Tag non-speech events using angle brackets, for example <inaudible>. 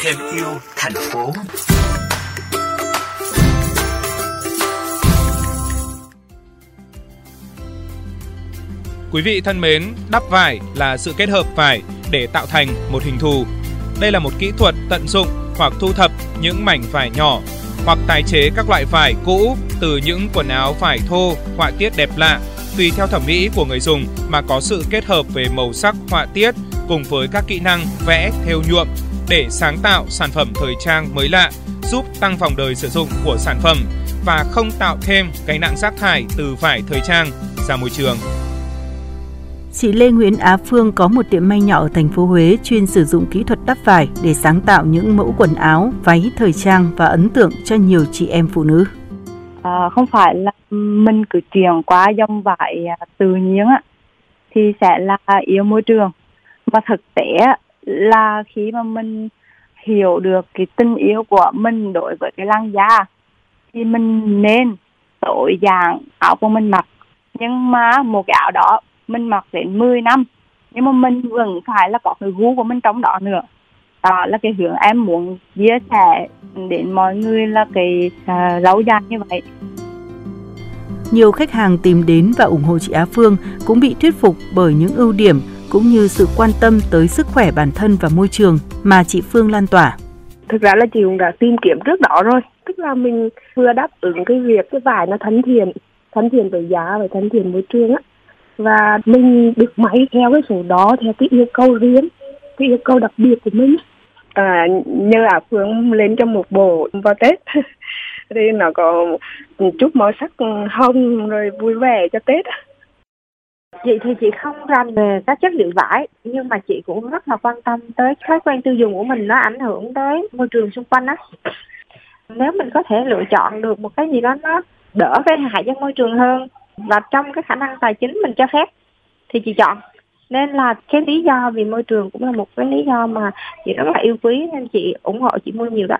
thêm yêu thành phố Quý vị thân mến, đắp vải là sự kết hợp vải để tạo thành một hình thù. Đây là một kỹ thuật tận dụng hoặc thu thập những mảnh vải nhỏ hoặc tái chế các loại vải cũ từ những quần áo vải thô, họa tiết đẹp lạ, tùy theo thẩm mỹ của người dùng mà có sự kết hợp về màu sắc họa tiết cùng với các kỹ năng vẽ, thêu nhuộm để sáng tạo sản phẩm thời trang mới lạ, giúp tăng vòng đời sử dụng của sản phẩm và không tạo thêm gánh nặng rác thải từ vải thời trang ra môi trường. Chị Lê Nguyễn Á Phương có một tiệm may nhỏ ở thành phố Huế chuyên sử dụng kỹ thuật đắp vải để sáng tạo những mẫu quần áo, váy thời trang và ấn tượng cho nhiều chị em phụ nữ. À, không phải là mình cứ chuyển qua dòng vải à, tự nhiên á thì sẽ là yếu môi trường. Và thực tế là khi mà mình hiểu được cái tình yêu của mình đối với cái làn da thì mình nên tối dạng áo của mình mặc. Nhưng mà một cái áo đó mình mặc đến 10 năm nhưng mà mình vẫn phải là có cái gu của mình trong đó nữa đó là cái hướng em muốn chia sẻ đến mọi người là cái uh, lâu dài như vậy. Nhiều khách hàng tìm đến và ủng hộ chị Á Phương cũng bị thuyết phục bởi những ưu điểm cũng như sự quan tâm tới sức khỏe bản thân và môi trường mà chị Phương lan tỏa. Thực ra là chị cũng đã tìm kiếm trước đó rồi, tức là mình vừa đáp ứng cái việc cái vải nó thân thiện, thân thiện với giá và thân thiện môi trường á. Và mình được máy theo cái số đó theo cái yêu cầu riêng cái yêu cầu đặc biệt của mình à, như là phương lên trong một bộ vào tết. <laughs> Thì nó có chút màu sắc hồng rồi vui vẻ cho tết. Chị thì chị không rành về các chất liệu vải nhưng mà chị cũng rất là quan tâm tới thói quen tiêu dùng của mình nó ảnh hưởng tới môi trường xung quanh á. Nếu mình có thể lựa chọn được một cái gì đó nó đỡ gây hại cho môi trường hơn và trong cái khả năng tài chính mình cho phép thì chị chọn nên là cái lý do vì môi trường cũng là một cái lý do mà chị rất là yêu quý nên chị ủng hộ chị mua nhiều đó.